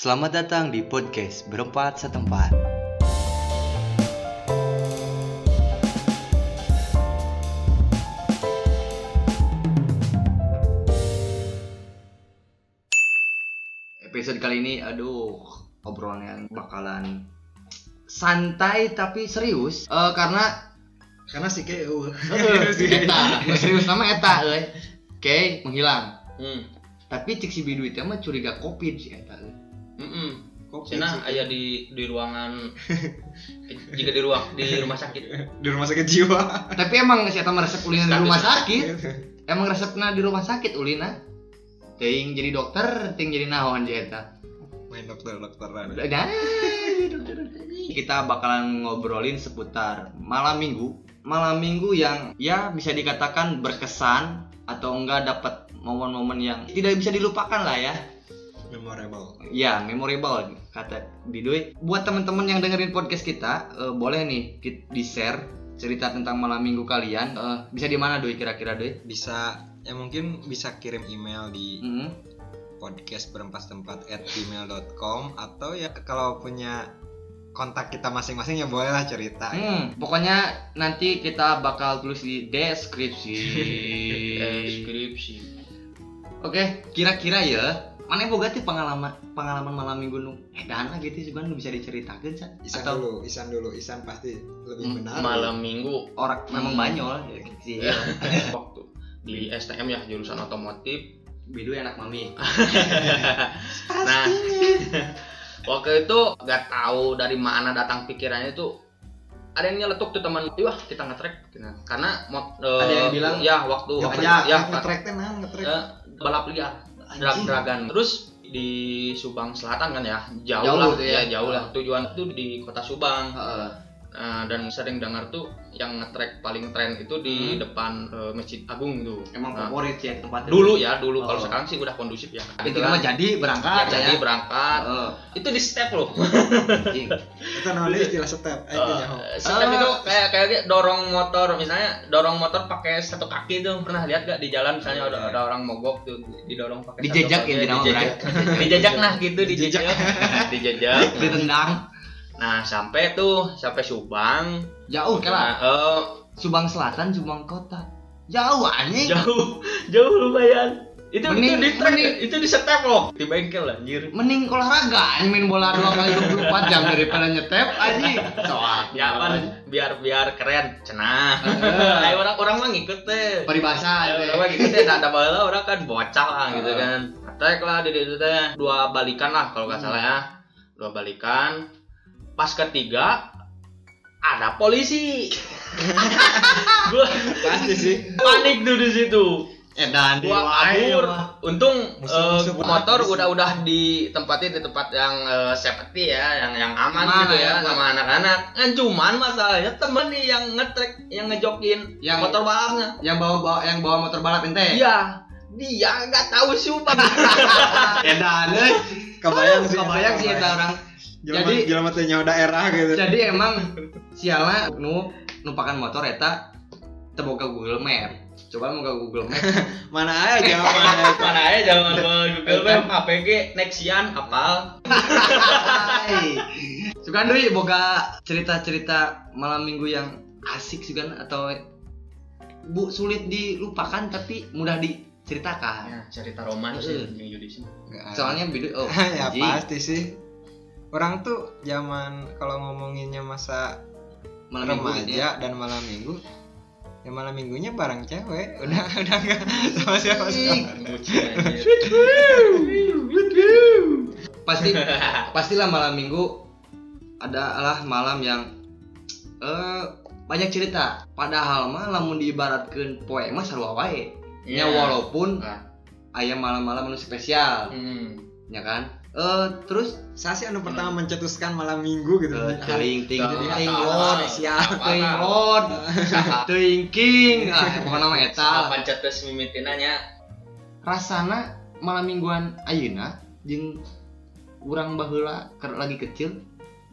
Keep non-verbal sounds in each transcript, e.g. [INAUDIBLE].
Selamat datang di podcast Berempat Setempat. Episode kali ini, aduh, obrolannya bakalan santai tapi serius Eh, karena karena si KU [LAUGHS] [LAUGHS] eta serius nama eta euy. Oke, menghilang. Hmm. Tapi cik si bidu itu mah curiga covid sih eta. euy. Mm Kopi Cina sih. aya di di ruangan [LAUGHS] jika di ruang di rumah sakit. di rumah sakit jiwa Tapi emang si eta mah resep ulina di rumah sakit. Emang resepna di rumah sakit ulina. Ting jadi dokter, ting jadi naon si eta. main dokter dokteran Nah, kita bakalan ngobrolin seputar malam minggu. Malam minggu yang ya bisa dikatakan berkesan atau enggak dapat momen-momen yang tidak bisa dilupakan lah ya. Memorable Ya, memorable kata Bidoy. Buat teman-teman yang dengerin podcast kita, eh, boleh nih kit- di-share cerita tentang malam minggu kalian. Eh, bisa di mana Doi kira-kira Doi? bisa ya mungkin bisa kirim email di Mm-hmm. podcast berempat tempat at gmail.com atau ya kalau punya kontak kita masing-masing ya bolehlah cerita Hmm, pokoknya nanti kita bakal tulis di deskripsi. [LAUGHS] Deskripsi. Oke, kira-kira ya, mana yang boga teh pengalaman pengalaman malam minggu nu edan lah gitu sih nu bisa diceritakan San? Isan atau dulu Isan dulu Isan pasti lebih Hmm, benar Malam minggu orang memang Hmm. banyol ya sih. [LAUGHS] waktu di STM ya jurusan otomotif. Bidu enak mami. [LAUGHS] Nah, waktu itu nggak tahu dari mana datang pikirannya itu ada yang nyeletuk tuh teman, wah kita ngetrek, karena eh, Ada yang bilang, ya waktu ya, waktu ya, ya ngetrek teh nah ngetrek eh, balap liar, drag dragan. Terus di Subang Selatan kan ya, jauh, Jauh lah tuh ya. ya, jauh lah. Tujuan itu di kota Subang. Heeh. Nah, dan sering dengar tuh yang ngetrek paling tren itu di Hmm. depan eh, Masjid Agung tuh. Emang Nah, favorit sih ya tempatnya. dulu ya, dulu. Kalau Oh. sekarang sih udah kondusif ya. itu Gitu mah kan. jadi Ya, berangkat ya. jadi berangkat. Heeh. Itu di step loh. [LAUGHS] Itu namanya istilah step eh, itu. Eh, step Ah. itu kayak kayak gitu, dorong motor misalnya dorong motor pakai satu kaki tuh pernah lihat gak di jalan misalnya ada, Iya. ada orang mogok tuh didorong pakai Dijejak satu kaki, intinya mah, dijejak dijejak nah gitu dijejak dijejak [LAUGHS] ditendang nah sampai tuh sampai Subang. Jauh kan nah, eh, Subang Selatan Subang Kota. Jauh anjing. Jauh jauh lumayan. Itu Mending- itu di mending- itu di step loh di bengkel anjir. Mending olahraga main bola dua kali 24 jam daripada nyetep anjing. Soal. Ya kan biar biar keren cenah. Eh. Ayo orang orang mah ngikut teh. Peribahasa ya. Orang gitu teh ada bala orang kan bocah lah gitu kan. Attack lah di situ teh. Dua balikan lah kalau nggak Hmm. salah ya. Dua balikan. Pas ketiga ada polisi. gua [LAUGHS] pasti sih panik tuh di situ. edan di Gua kabur. Untung Musuh-musuh eh, motor polisi. udah udah ditempatin di tempat yang eh, safety ya, yang yang aman Aman gitu ya, ya sama anak-anak. Kan cuman masalahnya temen nih yang ngetrek, yang ngejokin Yang- motor balapnya. yang bawa bawa yang bawa motor balap ente Iya, dia nggak tahu Subang. edan euy. kebayang sih kebayang sih orang jadi Jadi- jelema teh nyaho daerah gitu jadi emang sialnya nu numpakan motor eta teboga Google Map coba mau ke Google Map [LAUGHS] mana aja jawabannya itu [LAUGHS] Mana aja jangan bawa Google Map, APG, Nexian, apal. Hai. [LAUGHS] Sukan deui boga cerita-cerita malam minggu yang asik sih kan atau bu sulit dilupakan tapi mudah diceritakan. Ya, cerita romantis ya, sini. Nggak ada. Soalnya bidu oh ya pasti sih orang tuh zaman kalau ngomonginnya masa malam minggu gitu ya. remaja dan malam minggu ya malam minggunya bareng cewek [LAUGHS] udah udah nggak sama siapa siapa. [LAUGHS] Pasti [LAUGHS] pastilah malam minggu adalah malam yang eh banyak cerita. Padahal mah lamun diibaratkeun poe mah sarua wae. Ya Iya. walaupun Nah, aya malam-malam anu spesial, hmm. ya kan? Eh terus Sasi anu pertama mencetuskan malam minggu gitu eh, ting ting ting lord, spesial. ting lord, ting king, ah pokoknya nama eta. Kapan cetus mimitinanya? Rasana malam mingguan ayeuna jeung urang baheula keur lagi kecil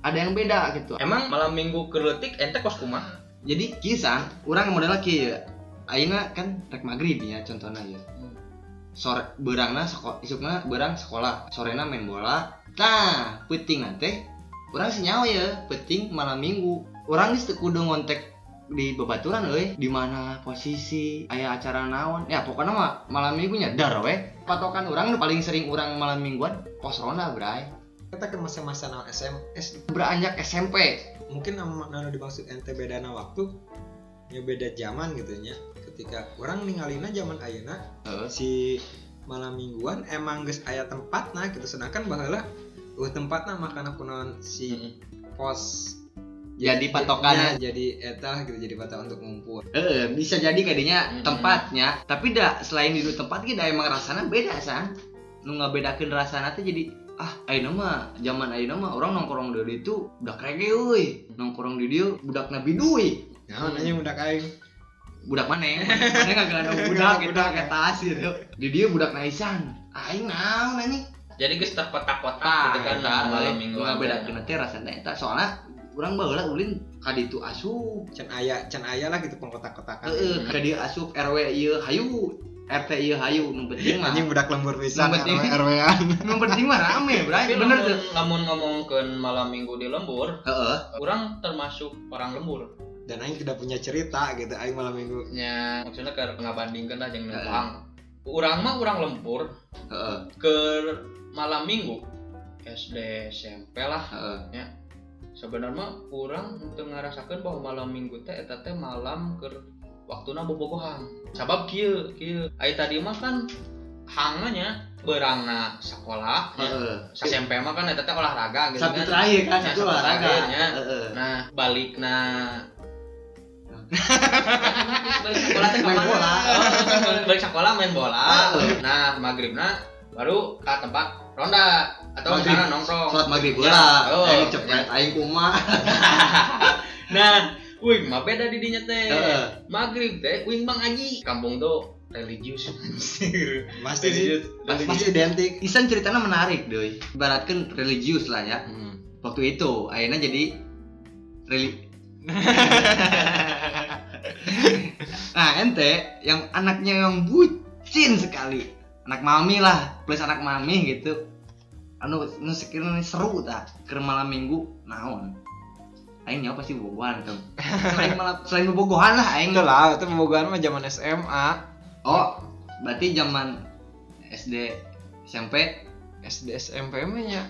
ada yang beda gitu. Emang malam minggu kerletik ente kos kumaha? Jadi kisah urang modelnya kieu. Ayeuna kan rek maghrib ya contohnya ya. Sore berangna sekolah isukna berang sekolah. Sorena main bola. Nah penting nanti orang senyawa ya penting malam minggu. Orang teu kudu ngontek di bebaturan euy di mana posisi aya acara naon. Ya pokoknya mah malam minggunya dar we. Patokan orang paling sering orang malam mingguan pos ronda bray. Kita ke masa-masa naon SMS beranjak SMP mungkin nama nano dimaksud ente beda waktu ya beda zaman gitu nya ketika orang ningalina zaman ayeuna Heeh. si malam mingguan emang geus aya tempat nah gitu sedangkan baheula uh tempatna makana kunaon si pos jadi patokannya Ya, jadi eta gitu jadi patokan untuk ngumpul Eh, bisa jadi kadinya Mm-mm. tempatnya, tapi dah selain itu tempat kita emang rasanya beda san. Nu ngabedakeun rasana teh jadi ah ayeuna mah zaman ayeuna mah orang nongkrong di dieu itu budak reggae euy. Nongkrong di dieu budak nabi duit. nah nanya udah kain Budak mana? [LAUGHS] Mana enggak ada budak kita eta gitu. Di dieu budak naisan. Aing naon anjing? jadi geus terkotak-kotak Tah, gitu kan eta malam minggu Nu ngabedakeun teh rasana eta soalnya urang baheula ulin ka ditu asup. can aya can aya lah gitu pengkotak-kotakan Heeh, ka dieu asup RW ieu hayu. RT ieu hayu nu penting mah. anjing budak lembur pisan RW an [LAUGHS] Yang penting mah rame, bray. tapi Bener tuh. lamun ngomongkeun malam minggu di lembur Heeh. orang termasuk orang lembur dan aing tidak punya cerita gitu aing malam minggu nya maksudnya ke ngabandingkeun lah jeung Heeh. numpang urang mah urang lembur Heeh. ke malam minggu SD SMP lah Heeh. sebenarnya orang untuk ngerasakan bahwa malam minggu teh eta teh malam ke waktuna bobogohan sabab kieu kieu ai tadi mah kan hanganya berangna sekolah ya. Sa SMP mah kan eta teh olahraga gitu Satu kan terakhir kan, Ya, satu olahraga. terakhirnya. Heeh. nah balik na balik sekolah teh Main bola. Oh, balik sekolah main bola Heeh. nah maghribna baru ke tempat ronda atau Maghrib. misalnya nongkrong Sholat maghrib lah. oh, Aing cepet, aing kumaha. nah wing mah beda di dinya teh maghrib teh wing bang aji kampung tuh religius masih religius masih identik Isan ceritanya menarik, doi. Ibaratkan religius lah ya. hmm. Waktu itu, akhirnya jadi reli [LAUGHS] Nah, ente yang anaknya yang bucin sekali. Anak mami lah, plus anak mami gitu. Anu nu sekiranya seru tak ke malam minggu naon. Aing nyawa pasti bobogohan tuh. [LAUGHS] Selain malam selain bobogohan lah aing. itu lah itu pembogaan mah zaman SMA Oh, berarti zaman SD SMP. SD SMP mah ya.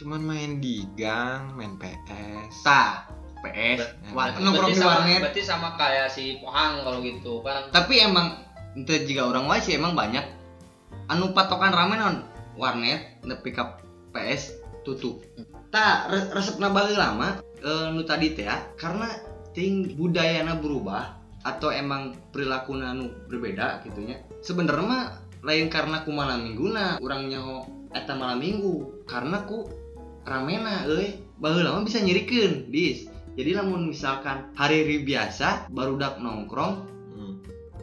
Cuman main di gang main PS Tah, PS, Ber- berarti nongkrong di warnet. berarti sama kayak si Pohang kalau gitu kan? Tapi emang ente jika orang wae sih emang banyak. Anu patokan ramen non? Warnet nepi ka PS tutup. Re- resepna baheula lama eh, nu tadi teh ya karena ting budayana berubah atau emang perilaku nu berbeda gitunya. Sebenarnya mah lain karena ku malam mingguna urang nyaho eta malam minggu. Karena ku ramena euy. Baheula mah bisa nyirikeun dis. Jadi lamun misalkan hari-hari biasa barudak nongkrong hmm.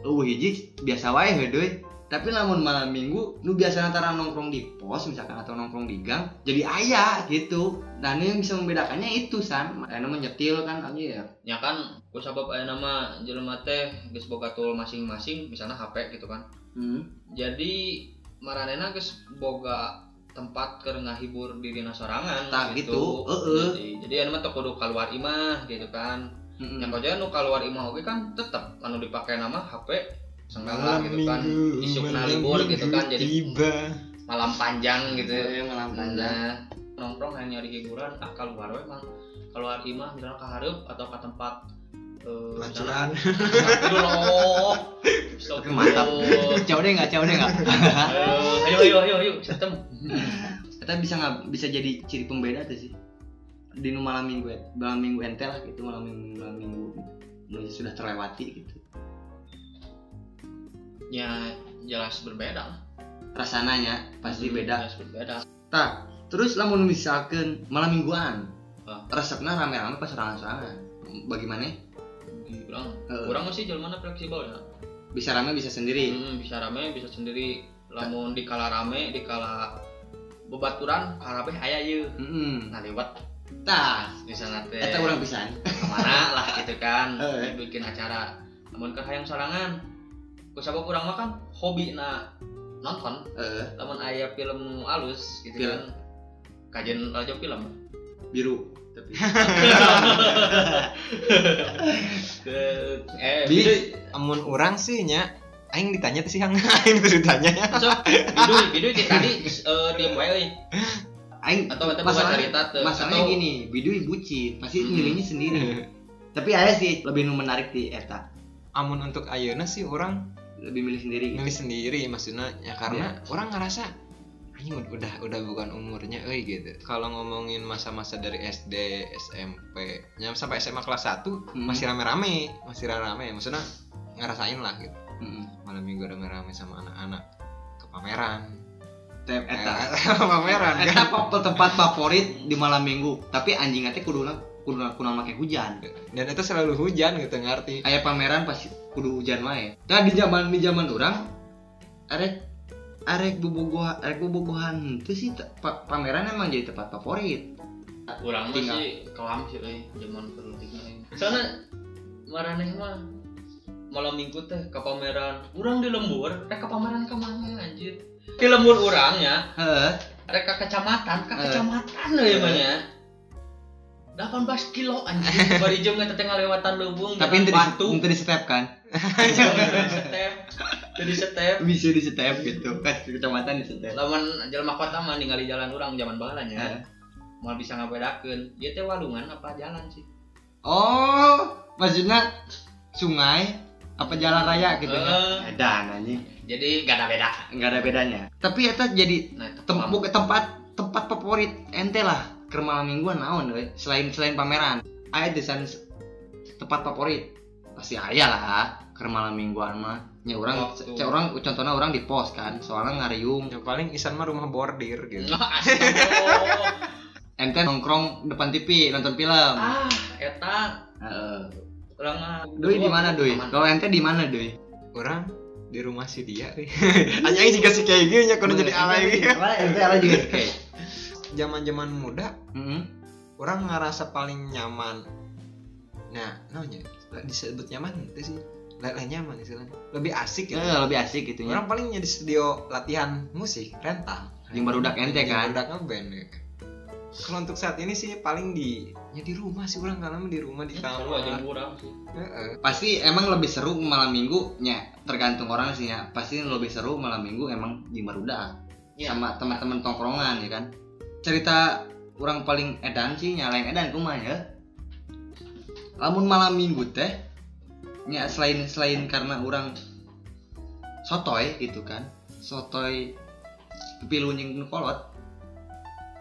uh hiji biasa wae heudeui tapi lamun malam minggu nu biasa antara nongkrong di pos misalkan atau nongkrong di gang jadi ayah gitu. Dan yang bisa membedakannya itu san. Anu menyetil kan aja ya ya kan ku sabab aya nama jelema teh geus boga tool masing-masing misalnya HP gitu kan. Hmm. jadi maranena geus boga tempat keur ngahibur dirina sorangan Tah, gitu. Heeh. jadi jadi anu mah teu kudu keluar imah gitu kan Mm-mm. yang aja nu keluar imah oge kan tetep anu dipakai nama HP senggang malam gitu kan malam libur gitu kan jadi tiba malam panjang gitu Eh, malam panjang nah nongkrong yang nyari hiburan ah keluar emang keluar imah misalnya ke hareup atau ke tempat eh, Astagfirullah. Oke, mantap jauh deh nggak jauh deh nggak Eh, ayo ayo ayo ayo sistem kita bisa nggak bisa jadi ciri pembeda tuh sih di nu malam minggu malam minggu ente lah gitu malam minggu malam minggu gitu. sudah terlewati gitu ya jelas berbeda lah rasananya pasti beda jelas berbeda Tak, terus lamun misalkan malam mingguan, Ah. resepnya rame-rame pas sorangan-sorangan. Bagaimana? Kurang. Kurang masih jalan fleksibel ya? Bisa rame bisa sendiri. Hmm, bisa rame bisa sendiri. Lamun dikala rame dikala bebaturan kabeh aya ieu. Heeh. nah lewat Tah, di sana teh. Eta urang pisan. ke mana lah gitu kan [LAUGHS] Eh. bikin acara. Namun kan hayang sorangan sabab urang mah kan hobi na nonton. Eh, lamun aya film alus gitu Film. kan kajian raja film biru tapi. [LAUGHS] Eh Bi- bidu amun orang sih nya. Aing ditanya tuh sih hang [LAUGHS] aing tuh ditanya. Ya so bidu bidu tadi eh diam wae euy. aing atau eta masalahnya cerita teu masalahnya atau gini bidui bucin pasti Hmm. milihnya sendiri. [LAUGHS] Tapi ada sih lebih nu menarik di eta. Amun untuk ayeuna sih orang lebih milih sendiri gitu. milih sendiri maksudnya ya karena orang ngerasa anjing udah udah bukan umurnya euy gitu. Kalau ngomongin masa-masa dari SD SMP nyam sampai SMA kelas 1 Hmm. masih rame-rame masih rame-rame. Maksudnya ngerasain lah gitu. Mm. malam minggu rame-rame sama anak-anak ke pameran. Eta. Eh, [LAUGHS] pameran eta kan? pa- tempat favorit di malam minggu. Tapi anjing teh kuduna kuduna kudu make hujan. Dan itu selalu hujan gitu ngerti. Aya pameran pasti kudu hujan wae. Nah di zaman di zaman orang arek arek bobogohan arek bobogohan itu sih pa- pameran emang jadi tempat favorit. Urang mah Tinggal. sih kelam sih euy zaman penting soalnya maraneh mah malam minggu teh ke pameran urang di lembur. Rek ke pameran ke mana anjir? Di lembur urangnya heeh. Rek ke kecamatan ke Eh. kecamatan euy mah nya 18 kilo anjir [LAUGHS] bari jeung eta teh ngalewatan leuweung tapi ente batu di, ente di step kan? [LAUGHS] Jadi step. Jadi step. Bisa di step gitu. Kan di kecamatan di step. Lawan jelema kota mah ningali jalan urang zaman baheula nya Eh. mau bisa ngabedakeun. Ieu teh walungan apa jalan sih? Oh maksudnya sungai apa jalan raya gitu ya Eh. edan anjing. Jadi gak ada beda. Nggak ada bedanya. Tapi eta jadi nah itu tem- paham. bukan tempat tempat favorit ente lah ke malam mingguan naon we selain selain pameran aya desain tempat favorit? Pasti aya lah ke malam mingguan mah. Nya orang cek orang contohnya orang di pos kan soalnya ngariung. Yang paling isan mah rumah bordir gitu. Astagfirullah. [LAUGHS] ente nongkrong depan TV nonton film. Ah eta. Heeh. urang mah Doi di mana Doi? Kalau ente di mana Doi? orang di rumah si dia. Hanya juga sih kayak gini ya kudu jadi alay. Gitu Ente ala juga. kayak. [LAUGHS] zaman zaman muda Heeh. orang ngerasa paling nyaman nah namanya disebut nyaman itu sih lele nyaman istilahnya lebih asik gitu Eh, lebih asik gitu ya. orang palingnya di studio latihan musik rental Yang barudak ente Yang kan? barudak ngeband ya. kalau untuk saat ini sih paling di ya di rumah sih orang kalau di rumah di Seru aja kamar urang sih Heeh. Pasti emang lebih seru malam minggu nya tergantung orang sih ya. Pasti lebih seru malam minggu emang di Maruda Iya. sama teman-teman tongkrongan ya kan. Cerita orang paling edan sih nyalain edan kumaha ya. Lamun malam minggu teh nya selain selain karena orang sotoy gitu kan. Sotoy pilu jeung kolot.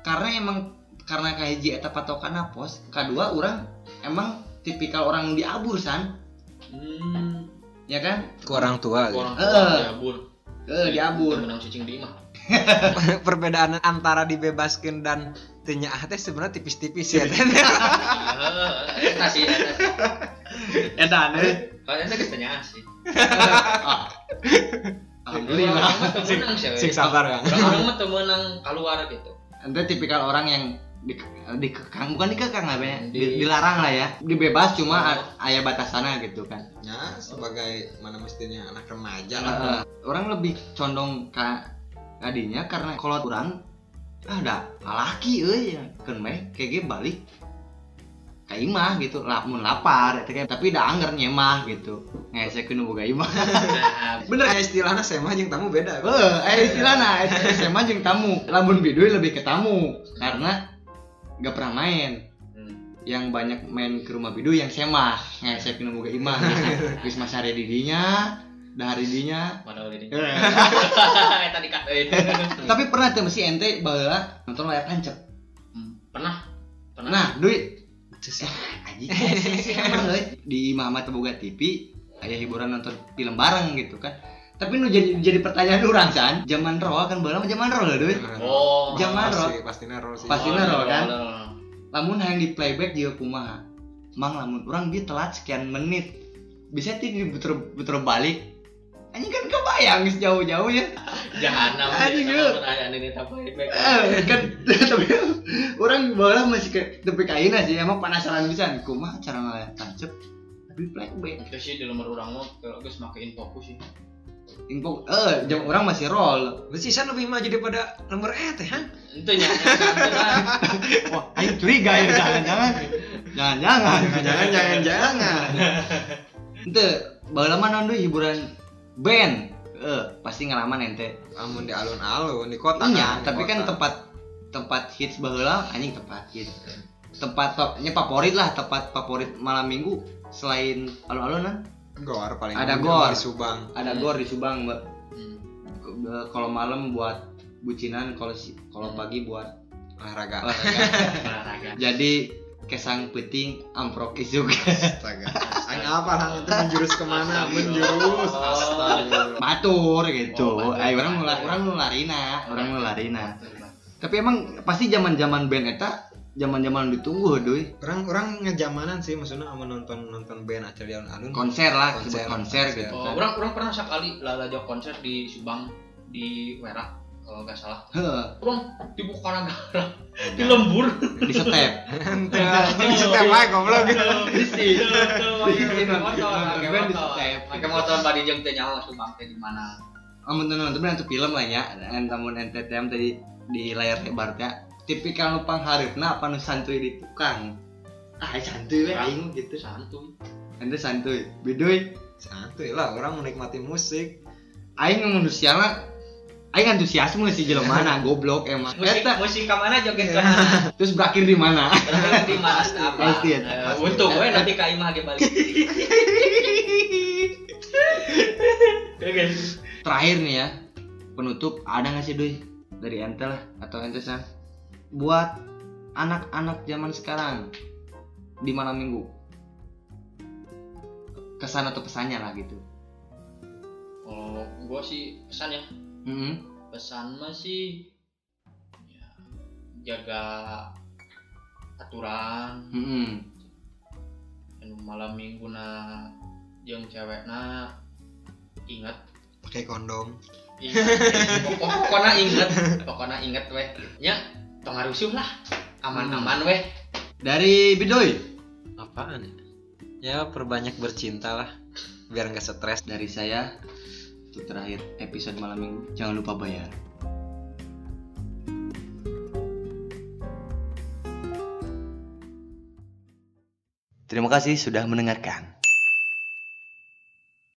Karena emang karena kayak eta patokan pos, kedua orang emang tipikal orang diabur san, hmm ya kan? ke orang tua gitu. kurang Eh. ya bur Eh diabur. menang cicing di mah [LAUGHS] perbedaan antara dibebaskan dan tanya ah teh sebenarnya tipis-tipis ya teh. Eh, eta sih eta sih eh. kalau eta geus tanya sih Ah. Alhamdulillah. Sing sabar kan orang mah teu meunang keluar gitu Ente tipikal orang yang di, dikekang bukan dikekang apa ya? Di- Di- dilarang lah ya. Dibebas cuma Oh. a- aya batasannya gitu kan. ya sebagai mana mestinya anak remaja lah Eh, orang lebih condong ke adinya karena kalau orang ah dah laki euy kan meh kayak balik ka imah gitu lamun lapar ge. tapi da anger nyemah gitu ngesekeun boga imah nah [LAUGHS] bener Eh, istilahnya sama jeung tamu beda Eh, eh istilahna SMA jeung tamu. Lamun biduy lebih ke tamu karena gak pernah main. hmm. Yang banyak main ke rumah biduy yang SMA, ngesek nu boga imah. Geus [LAUGHS] masare di dinya, dahar di dinya. modal Eh. eta dikat [LAUGHS] euy [LAUGHS] Tapi pernah tuh mesti ente baheula nonton layar tancep. Hmm, pernah pernah Nah, duit euy. Di teu boga TV, aya hiburan nonton film bareng gitu kan. Tapi nu jadi jadi pertanyaan orang san, zaman roll kan mah zaman roll duit. oh. Zaman roll. pasti pasti naro sih. Pasti Oh, naro, kan? naro. lamun hayang di playback juga kumaha mang lamun orang dia telat sekian menit. Bisa ti diputer puter balik. Anjing kan kebayang geus jauh-jauh ya. [LAUGHS] Jahanam Anjing, pertanyaan ini Eh, kan [LAUGHS] tapi orang bawa masih ke tepi kaina sih emang penasaran bisa. Kumaha cara ngeliat tancep tapi playback. Itu sih di lembar orang mah kalau geus make info sih info eh jam orang masih roll. Besisan lebih maju daripada nomor E teh, ha? Itu nya [LAUGHS] wah ayo curiga ya jangan jangan [LAUGHS] jangan jangan Jangan jangan jangan. ente baheula mah naon deui hiburan band? Eh pasti ngalaman ente. Amun di alun-alun di kota iya kan, tapi kan tempat tempat hits baheula anjing tempat hits. Tempat fa- nya favorit lah tempat favorit malam minggu selain alun-alun kan gor paling Ada gor. di Subang. ada Hmm. gor di Subang mbak Hmm. Ke- kalau malam buat bucinan kalau si- kalau Hmm. pagi buat Olahraga. olahraga [LAUGHS] olahraga. jadi kesang peting amprok isuk Astaga. Aing apa hang itu menjurus ke mana? Menjurus. Astaga. batur gitu Oh, ayo orang mulai orang nu larina orang nu larina tapi emang pasti zaman zaman band eta zaman zaman ditunggu doi Orang orang ngejamanan sih maksudnya amun nonton nonton band acara di alun-alun. konser lah Konser, konser, konser. gitu. Oh, kan orang orang pernah sekali lalajo konser di Subang di Wera kalau nggak salah. Heeh, Orang di Bukanagara, di lembur. di step. Anjing setem wae goblok. Pakai band di motor. step. Pakai motor badi jeung teh nyawa Subang teh di mana. amun nonton nonton film lah ya. Dan tamun NTTM tadi di layar lebar teh tipikal nu pangharepna apa nu santuy di tukang ah santuy we aing gitu Santuy. ente santuy bedoy Santuy lah orang menikmati musik. aing manusiana aing antusiasme sih jelema [LAUGHS] na goblok emang Musik eta musik ka mana joget [LAUGHS] mana? terus berakhir di mana di mana apa? [LAUGHS] Pasti ya. Eh, Untung we nanti ka imah ge balik. Terakhir nih ya penutup ada nggak sih doi dari ente lah atau ente san buat anak-anak zaman sekarang di malam minggu kesan atau pesannya lah gitu Kalau gua sih pesan ya, Mm-mm. pesan mah sih ya, jaga aturan Mm-mm. dan malam minggu na jeung cewekna ingat Pakai kondom. ingat pokoknya inget pokoknya inget weh nya tong harusuh lah. Aman-aman weh. Dari bidoy. Apaan ya? Ya perbanyak bercinta lah. Biar nggak stres. dari saya itu terakhir episode malam minggu. Jangan lupa bayar. Terima kasih sudah mendengarkan.